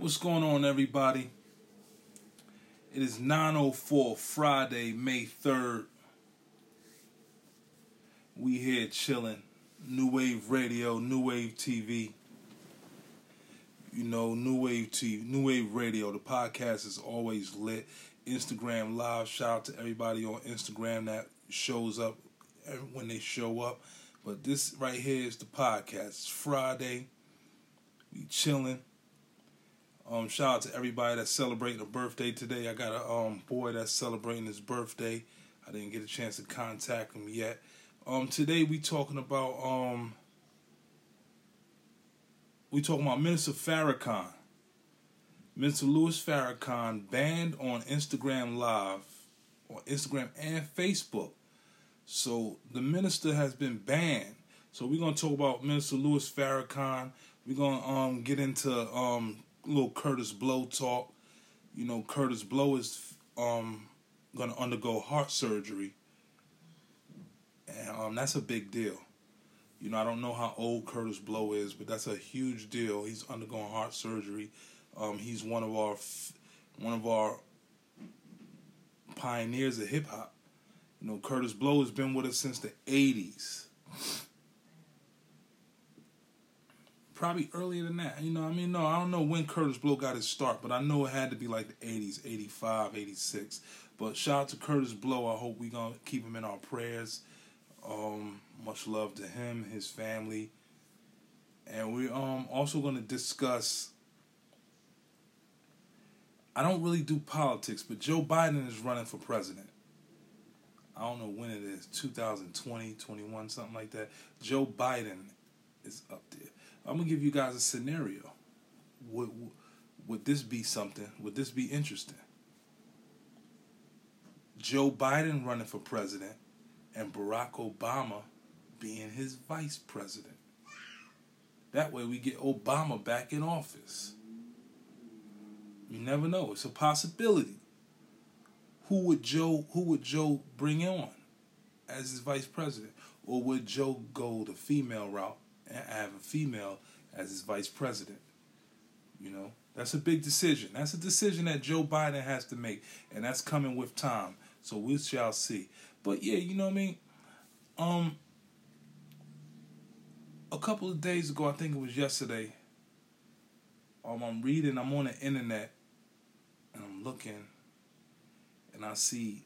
What's going on, everybody? It is 9.04 Friday, May 3rd. We here chilling. New Wave Radio, New Wave TV. You know, New Wave TV, New Wave Radio. The podcast is always lit. Instagram Live. Shout out to everybody on Instagram that shows up when they show up. But this right here is the podcast. It's Friday. We chilling um, shout out to everybody that's celebrating a birthday today. I got a um, boy that's celebrating his birthday. I didn't get a chance to contact him yet. Um, today we talking about um, we talking about Minister Farrakhan. Minister Louis Farrakhan banned on Instagram Live, on Instagram and Facebook. So the minister has been banned. So we're gonna talk about Minister Louis Farrakhan. We're gonna um, get into um, little Kurtis Blow talk. You know, Kurtis Blow is um, going to undergo heart surgery, and um, that's a big deal. You know, I don't know how old Kurtis Blow is, but that's a huge deal. He's undergoing heart surgery. Um, he's one of our one of our pioneers of hip hop. You know, Kurtis Blow has been with us since the '80s. Probably earlier than that. You know, I mean, no, I don't know when Kurtis Blow got his start, but I know it had to be like the 80s, 85, 86. But shout out to Kurtis Blow. I hope we're going to keep him in our prayers. Um, much love to him, his family. And we're um, also going to discuss. I don't really do politics, but Joe Biden is running for president. I don't know when it is, 2020, 21, something like that. Joe Biden is up there. I'm gonna give you guys a scenario. Would would this be something? Would this be interesting? Joe Biden running for president and Barack Obama being his vice president. That way we get Obama back in office. You never know. It's a possibility. Who would Joe who would Joe bring on as his vice president? Or would Joe go the female route have a female as his vice president. You know, that's a big decision. That's a decision that Joe Biden has to make, and that's coming with time. So we shall see. But yeah, you know what I mean. Um, a couple of days ago, I think it was yesterday. Um, I'm reading. I'm on the internet, and I'm looking, and I see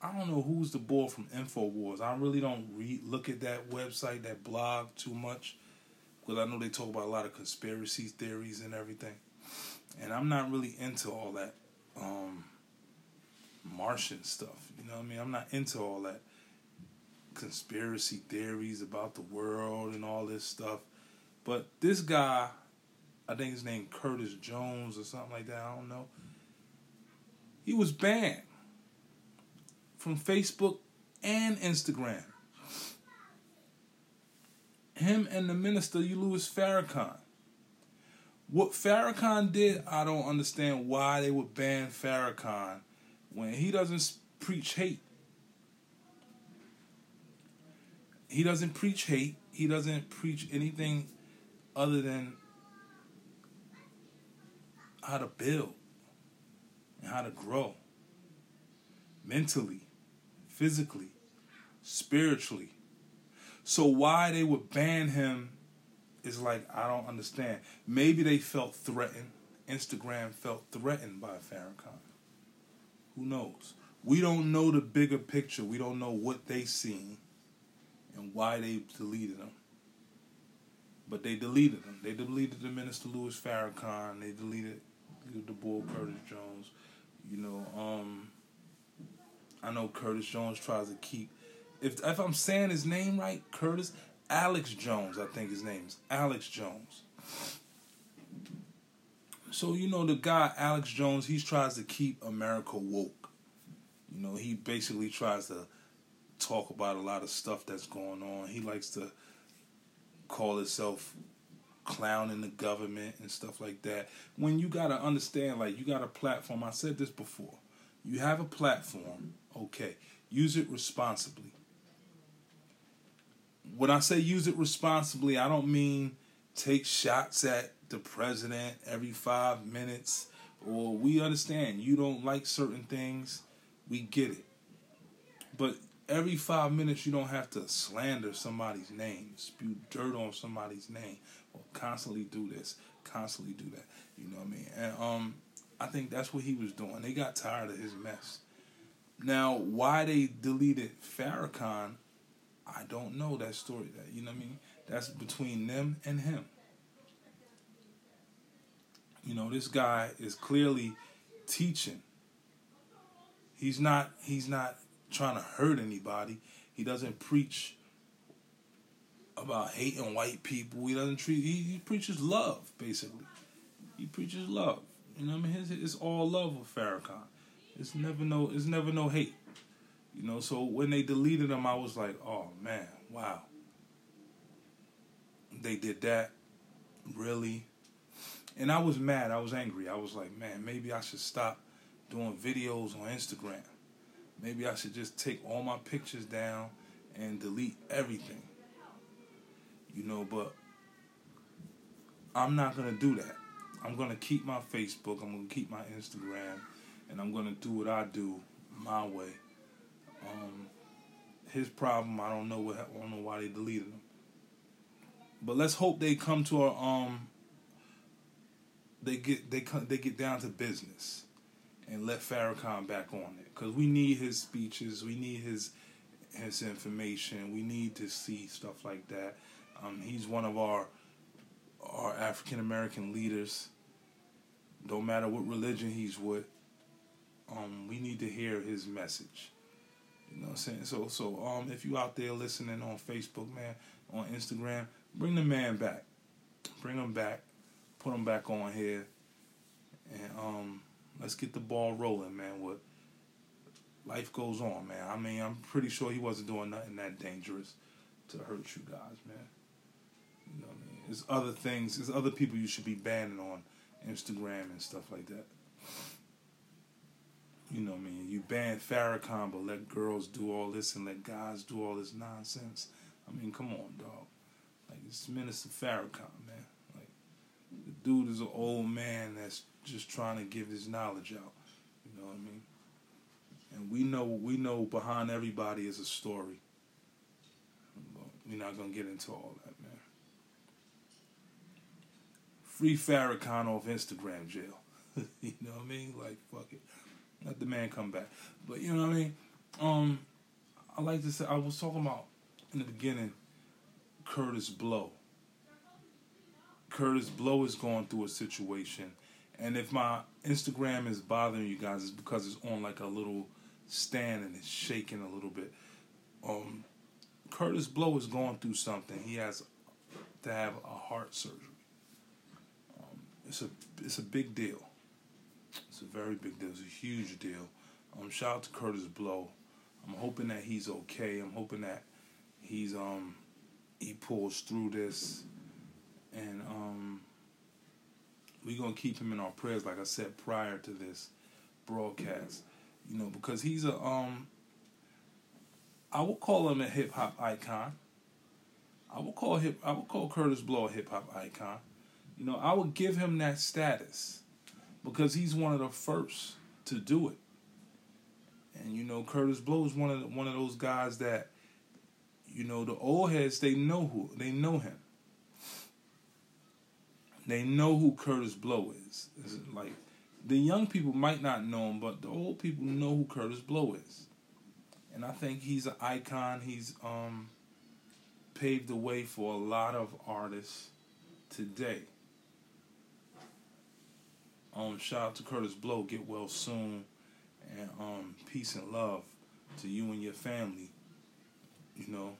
I don't know who's the boy from Infowars. I really don't read look at that website, that blog too much, because I know they talk about a lot of conspiracy theories and everything, and I'm not really into all that um, Martian stuff. You know what I mean? I'm not into all that conspiracy theories about the world and all this stuff. But this guy, I think his name Curtis Jones or something like that. I don't know. He was banned from Facebook and Instagram. Him and the minister, Louis Farrakhan. What Farrakhan did, I don't understand why they would ban Farrakhan when he doesn't preach hate. He doesn't preach hate. He doesn't preach anything other than how to build and how to grow mentally physically, spiritually. So why they would ban him is like I don't understand. Maybe they felt threatened. Instagram felt threatened by Farrakhan. Who knows? We don't know the bigger picture. We don't know what they seen and why they deleted him. But they deleted him. They deleted the Minister Louis Farrakhan. They deleted the boy Curtis Jones. You know, um, I know Curtis Jones tries to keep. If if I'm saying his name right, Curtis Alex Jones, I think his name is Alex Jones. So you know the guy Alex Jones, he tries to keep America woke. You know, he basically tries to talk about a lot of stuff that's going on. He likes to call himself clowning the government and stuff like that. When you gotta understand, like you got a platform. I said this before. You have a platform okay. Use it responsibly. When I say use it responsibly, I don't mean take shots at the president every five minutes, or we understand you don't like certain things. We get it. But every five minutes, you don't have to slander somebody's name, spew dirt on somebody's name, or constantly do this, constantly do that. You know what I mean? And um, I think that's what he was doing. They got tired of his mess. Now, why they deleted Farrakhan, I don't know that story. That you know what I mean? That's between them and him. You know, this guy is clearly teaching. He's not he's not trying to hurt anybody. He doesn't preach about hating white people. He doesn't treat he, he preaches love, basically. He preaches love. You know what I mean? It's, it's all love with Farrakhan. It's never no it's never no hate. You know, so when they deleted them, I was like, oh man, wow. They did that. Really? And I was mad. I was angry. I was like, man, maybe I should stop doing videos on Instagram. Maybe I should just take all my pictures down and delete everything. You know, but I'm not going to do that. I'm going to keep my Facebook, I'm going to keep my Instagram, and I'm to do what I do my way. Um, his problem, I don't know what I don't know why they deleted him. But let's hope they come to a um they get they come they get down to business and let Farrakhan back on it because we need his speeches, we need his his information, we need to see stuff like that. Um, he's one of our our African American leaders. No matter what religion he's with, um, we need to hear his message. You know what I'm saying? So so um, if you out there listening on Facebook, man, on Instagram, bring the man back. Bring him back put him back on here, and um, let's get the ball rolling, man. What life goes on, man. I mean, I'm pretty sure he wasn't doing nothing that dangerous to hurt you guys, man. You know what I mean? There's other things. There's other people you should be banning on Instagram and stuff like that. You know what I mean? You ban Farrakhan, but let girls do all this and let guys do all this nonsense. I mean, come on, dog. Like it's Minister Farrakhan, man Like, the dude is an old man that's just trying to give his knowledge out. You know what I mean? And we know we know behind everybody is a story. But we're not gonna get into all that, man. Free Farrakhan off Instagram jail. you know what I mean? Like fuck it. Let the man come back. But you know what I mean? Um I like to say I was talking about in the beginning Kurtis Blow. Kurtis Blow is going through a situation, and if my Instagram is bothering you guys, it's because it's on like a little stand and it's shaking a little bit. Um, Kurtis Blow is going through something. He has to have a heart surgery. Um, it's a it's a big deal. It's a very big deal. It's a huge deal. Um, shout out to Kurtis Blow. I'm hoping that he's okay. I'm hoping that he's um he pulls through this and um, we're gonna keep him in our prayers, like I said prior to this broadcast. You know, because he's a um, I would call him a hip hop icon. I would call hip. I would call Kurtis Blow a hip hop icon. You know, I would give him that status because he's one of the first to do it. And you know, Kurtis Blow is one of the, one of those guys that, you know, the old heads they know who they know him. They know who Kurtis Blow is. It's like the young people might not know him, but the old people know who Kurtis Blow is. And I think he's an icon. He's um, paved the way for a lot of artists today. Um, shout out to Kurtis Blow. Get well soon, and um, peace and love to you and your family. You know,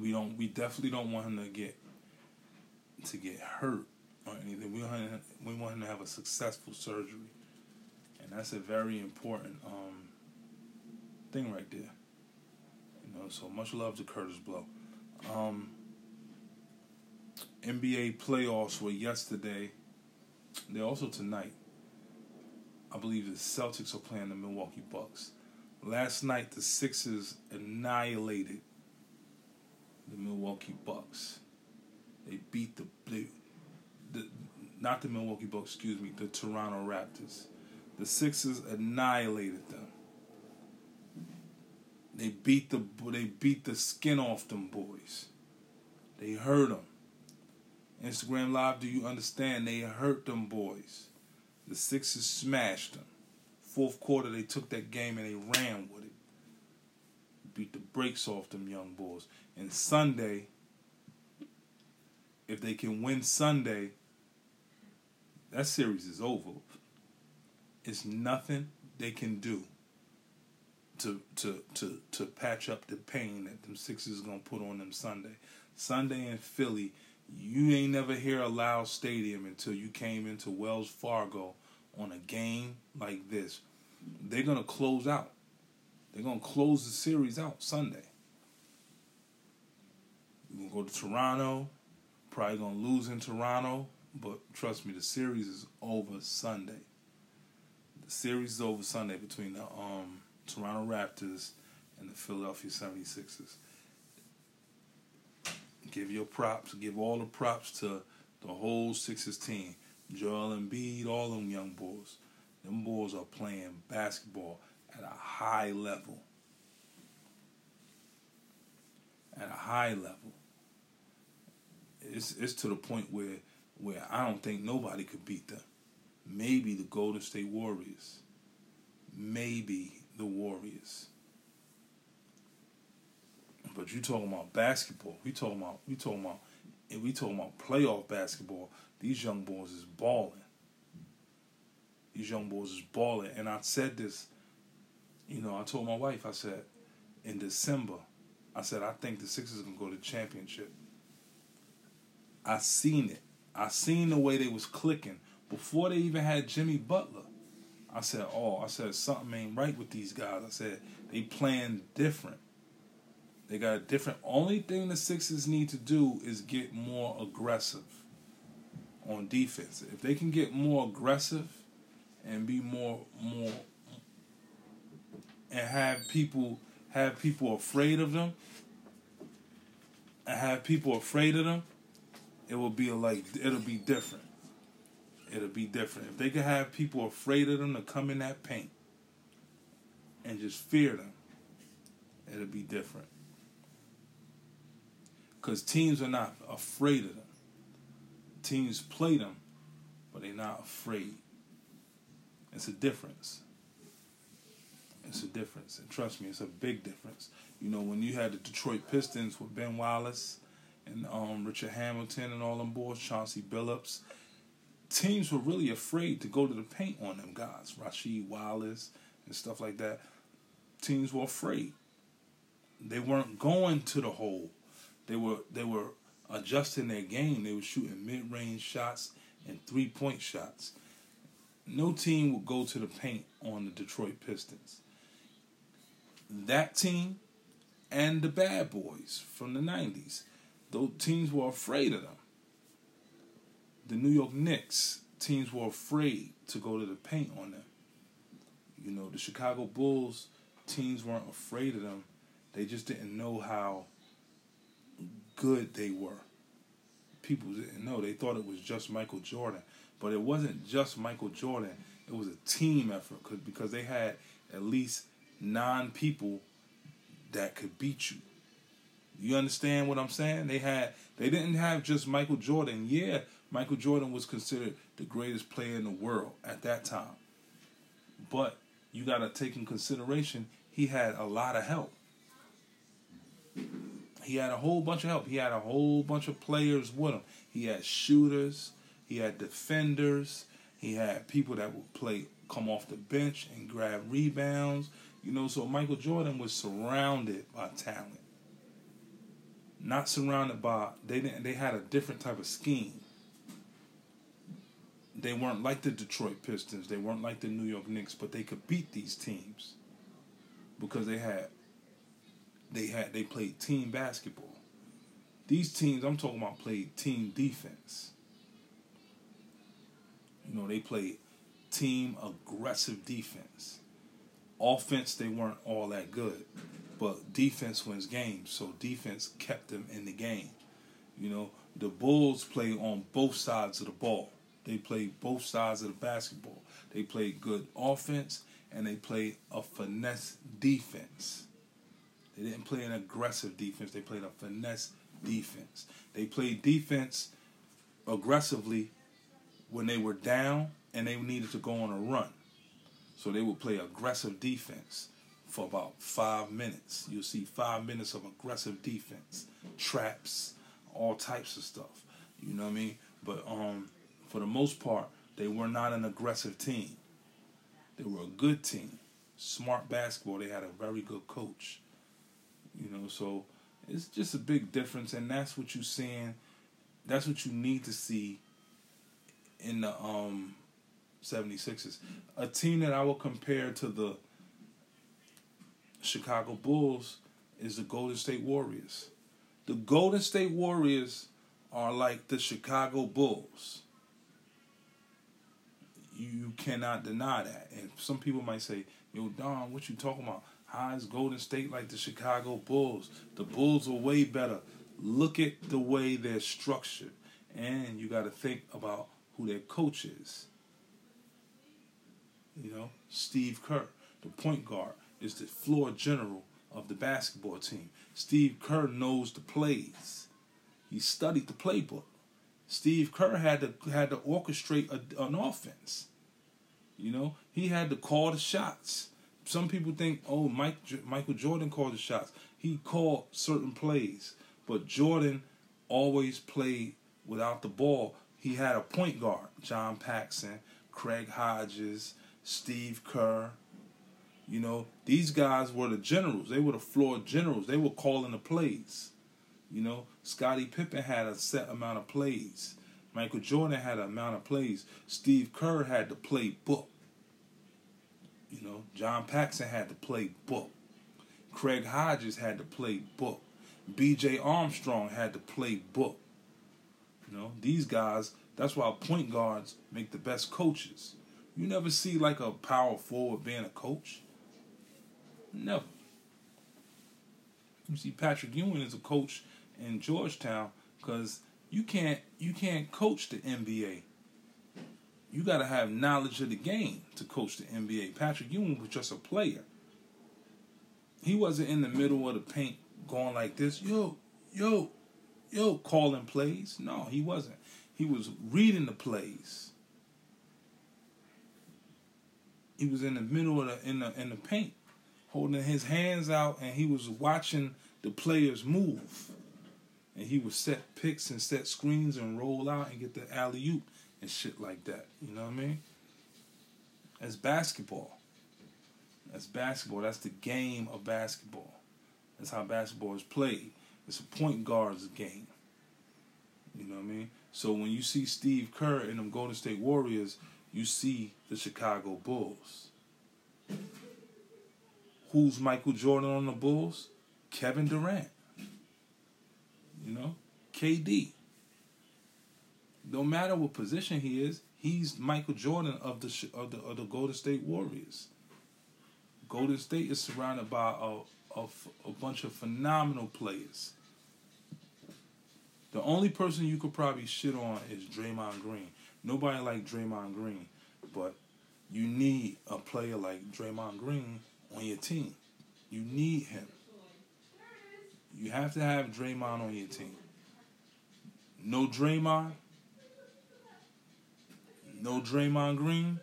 we don't. We definitely don't want him to get to get hurt or anything. We want him, we want him to have a successful surgery, and that's a very important um, thing right there. You know, so much love to Kurtis Blow. Um, NBA playoffs were yesterday. They're also tonight. I believe the Celtics are playing the Milwaukee Bucks. Last night, the Sixers annihilated the Milwaukee Bucks. They beat the they, not the Milwaukee Bucks, excuse me, the Toronto Raptors. The Sixers annihilated them. They beat the they beat the skin off them boys. They hurt them. Instagram Live, do you understand? They hurt them boys. The Sixers smashed them. Fourth quarter, they took that game and they ran with it. Beat the brakes off them young boys. And Sunday, if they can win Sunday, that series is over. It's nothing they can do to to to to patch up the pain that them Sixers gonna put on them Sunday. Sunday in Philly, you ain't never hear a loud stadium until you came into Wells Fargo on a game like this. They're gonna close out. They're gonna close the series out Sunday. You're gonna go to Toronto, probably gonna lose in Toronto, but trust me, the series is over Sunday. The series is over Sunday between the um, Toronto Raptors and the Philadelphia 76ers. Give your props, give all the props to the whole Sixers team. Joel Embiid, all them young boys. Them boys are playing basketball at a high level. At a high level. It's it's to the point where where I don't think nobody could beat them. Maybe the Golden State Warriors. Maybe the Warriors. But you talking about basketball. We talking about we talking about and we talking about playoff basketball. These young boys is balling. These young boys is balling. And I said this, you know, I told my wife, I said, in December, I said, I think the Sixers gonna go to the championship. I seen it. I seen the way they was clicking before they even had Jimmy Butler. I said, "Oh, I said something ain't right with these guys." I said they playing different. They got a different. Only thing the Sixers need to do is get more aggressive on defense. If they can get more aggressive and be more more and have people have people afraid of them and have people afraid of them, it will be like it'll be different. It'll be different. If they can have people afraid of them to come in that paint and just fear them, it'll be different. Because teams are not afraid of them. Teams play them, but they're not afraid. It's a difference. It's a difference. And trust me, it's a big difference. You know, when you had the Detroit Pistons with Ben Wallace and um, Richard Hamilton and all them boys, Chauncey Billups, teams were really afraid to go to the paint on them guys, Rasheed Wallace and stuff like that. Teams were afraid. They weren't going to the hole. They were they were adjusting their game. They were shooting mid range shots and three point shots. No team would go to the paint on the Detroit Pistons. That team and the Bad Boys from the 90s, those teams were afraid of them. The New York Knicks, teams were afraid to go to the paint on them. You know, the Chicago Bulls, teams weren't afraid of them. They just didn't know how good they were. People didn't know. They thought it was just Michael Jordan. But it wasn't just Michael Jordan. It was a team effort cause, because they had at least nine people that could beat you. You understand what I'm saying? They had they didn't have just Michael Jordan. Yeah, Michael Jordan was considered the greatest player in the world at that time. But you got to take in consideration he had a lot of help. He had a whole bunch of help. He had a whole bunch of players with him. He had shooters, he had defenders, he had people that would play come off the bench and grab rebounds. You know, so Michael Jordan was surrounded by talent. Not surrounded by they didn't they had a different type of scheme. They weren't like the Detroit Pistons, they weren't like the New York Knicks, but they could beat these teams because they had they had they played team basketball. These teams I'm talking about played team defense. You know, they played team aggressive defense. Offense they weren't all that good, but defense wins games, so defense kept them in the game. You know, the Bulls play on both sides of the ball. They played both sides of the basketball. They played good offense and they played a finesse defense. They didn't play an aggressive defense. They played a finesse defense. They played defense aggressively when they were down and they needed to go on a run. So they would play aggressive defense for about five minutes. You'll see five minutes of aggressive defense, traps, all types of stuff. You know what I mean? But um, for the most part, they were not an aggressive team. They were a good team, smart basketball. They had a very good coach. You know, so it's just a big difference, and that's what you're seeing. That's what you need to see in the um 76ers. A team that I will compare to the Chicago Bulls is the Golden State Warriors. The Golden State Warriors are like the Chicago Bulls. You cannot deny that. And some people might say, Yo, Don, what you talking about? How is Golden State like the Chicago Bulls? The Bulls are way better. Look at the way they're structured. And you got to think about who their coach is. You know, Steve Kerr, the point guard, is the floor general of the basketball team. Steve Kerr knows the plays. He studied the playbook. Steve Kerr had to had to orchestrate a, an offense. You know, he had to call the shots. Some people think, oh, Mike Michael Jordan called the shots. He called certain plays, but Jordan always played without the ball. He had a point guard, John Paxson, Craig Hodges, Steve Kerr. You know, these guys were the generals. They were the floor generals. They were calling the plays. You know, Scottie Pippen had a set amount of plays. Michael Jordan had an amount of plays. Steve Kerr had to play book. You know, John Paxson had to play book. Craig Hodges had to play book. B.J. Armstrong had to play book. You know, these guys, that's why point guards make the best coaches. You never see like a power forward being a coach. Never. You see Patrick Ewing is a coach in Georgetown because you can't you can't coach the NBA. You got to have knowledge of the game to coach the NBA. Patrick Ewing was just a player. He wasn't in the middle of the paint going like this, yo, yo, yo, calling plays. No, he wasn't. He was reading the plays. He was in the middle of the in the in the paint, holding his hands out, and he was watching the players move. And he would set picks and set screens and roll out and get the alley oop and shit like that. You know what I mean? That's basketball. That's basketball. That's the game of basketball. That's how basketball is played. It's a point guard's game. You know what I mean? So when you see Steve Kerr and them Golden State Warriors, you see the Chicago Bulls. Who's Michael Jordan on the Bulls? Kevin Durant. You know, KD. No matter what position he is, he's Michael Jordan of the of the of the Golden State Warriors. Golden State is surrounded by a, a, a bunch of phenomenal players. The only person you could probably shit on is Draymond Green. Nobody like Draymond Green, but you need a player like Draymond Green on your team. You need him. You have to have Draymond on your team. No Draymond, no Draymond Green,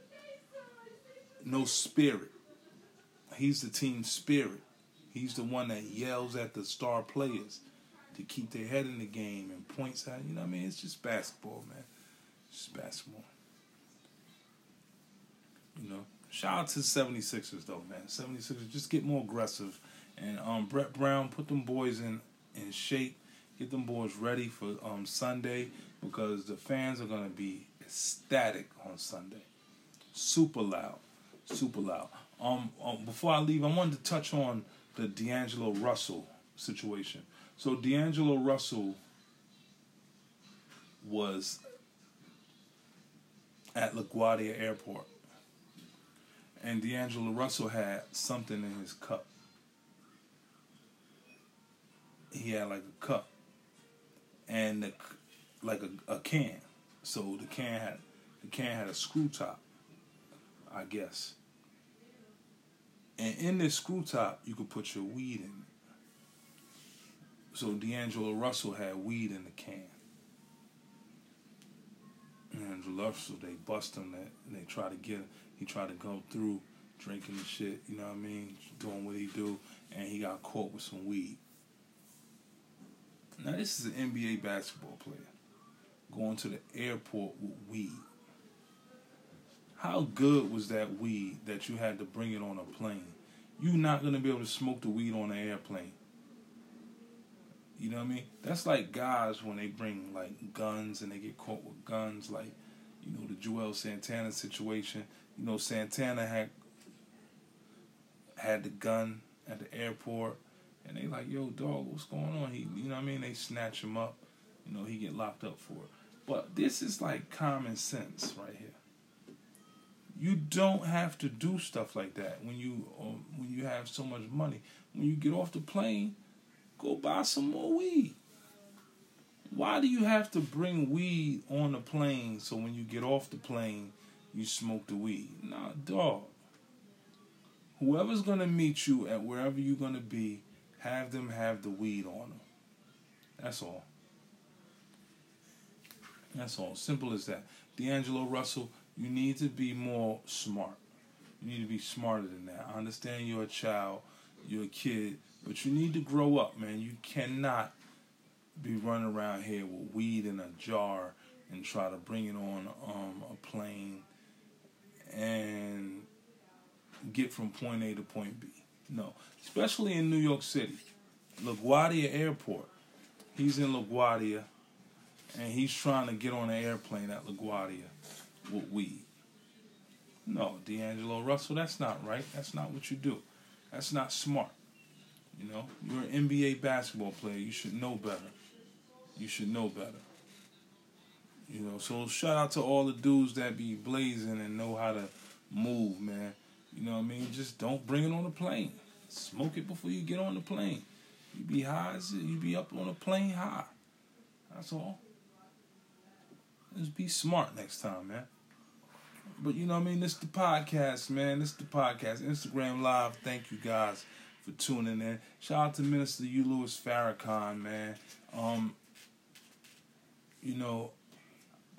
no spirit. He's the team spirit. He's the one that yells at the star players to keep their head in the game and points out. You know what I mean? It's just basketball, man. It's just basketball. You know, shout out to the 76ers, though, man. 76ers, just get more aggressive. And um, Brett Brown, put them boys in, in shape. Get them boys ready for um, Sunday because the fans are going to be ecstatic on Sunday. Super loud. Super loud. Um, um, before I leave, I wanted to touch on the D'Angelo Russell situation. So D'Angelo Russell was at LaGuardia Airport, and D'Angelo Russell had something in his cup. He had like a cup, and the, like a, a can. So the can had The can had a screw top, I guess. And in this screw top, you could put your weed in. So D'Angelo Russell had weed in the can. And Russell, they bust him. That and they try to get. him. He tried to go through drinking the shit. You know what I mean? Doing what he do, and he got caught with some weed. Now this is an NBA basketball player going to the airport with weed. How good was that weed that you had to bring it on a plane? You're not gonna be able to smoke the weed on an airplane. You know what I mean? That's like guys when they bring like guns and they get caught with guns, like you know the Juelz Santana situation. You know Santana had had the gun at the airport, and they like, yo, dog, what's going on? He, you know what I mean? They snatch him up. You know he get locked up for it. But this is like common sense right here. You don't have to do stuff like that when you um, when you have so much money. When you get off the plane Go buy some more weed. Why do you have to bring weed on the plane so when you get off the plane, you smoke the weed? Nah, dog. Whoever's going to meet you at wherever you're going to be, have them have the weed on them. That's all. That's all. Simple as that. D'Angelo Russell, you need to be more smart. You need to be smarter than that. I understand you're a child, you're a kid, but you need to grow up, man. You cannot be running around here with weed in a jar and try to bring it on um, a plane and get from point A to point B. No, especially in New York City, LaGuardia Airport. He's in LaGuardia, and he's trying to get on an airplane at LaGuardia with weed. No, D'Angelo Russell, that's not right. That's not what you do. That's not smart. You know, you're an NBA basketball player. You should know better. You should know better. You know, so shout out to all the dudes that be blazing and know how to move, man. You know what I mean? Just don't bring it on the plane. Smoke it before you get on the plane. You be high, you be up on a plane high. That's all. Just be smart next time, man. But you know what I mean? This the podcast, man. This the podcast. Instagram Live. Thank you guys for tuning in. Shout out to Minister U. Louis Farrakhan, man. Um, you know,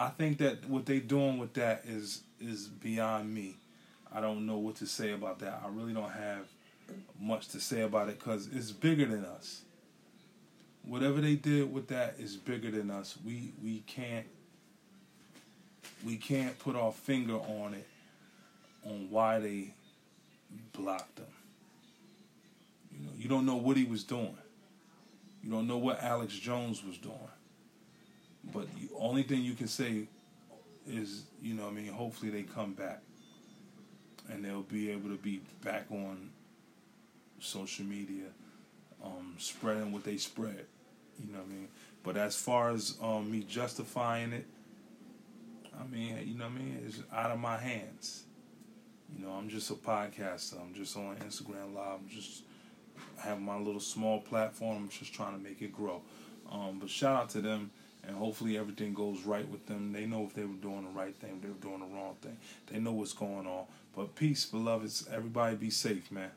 I think that what they doing with that is is beyond me. I don't know what to say about that. I really don't have much to say about it because it's bigger than us. Whatever they did with that is bigger than us. We we can't we can't put our finger on it on why they blocked them. You know, you don't know what he was doing. You don't know what Alex Jones was doing. But the only thing you can say is, you know, I mean, hopefully they come back and they'll be able to be back on social media, um, spreading what they spread. You know what I mean? But as far as um, me justifying it, I mean, you know what I mean? It's out of my hands. You know, I'm just a podcaster. I'm just on Instagram Live. I'm just have my little small platform. I'm just trying to make it grow. Um, but shout out to them, and hopefully everything goes right with them. They know if they were doing the right thing, they were doing the wrong thing. They know what's going on. But peace, beloveds. Everybody be safe, man.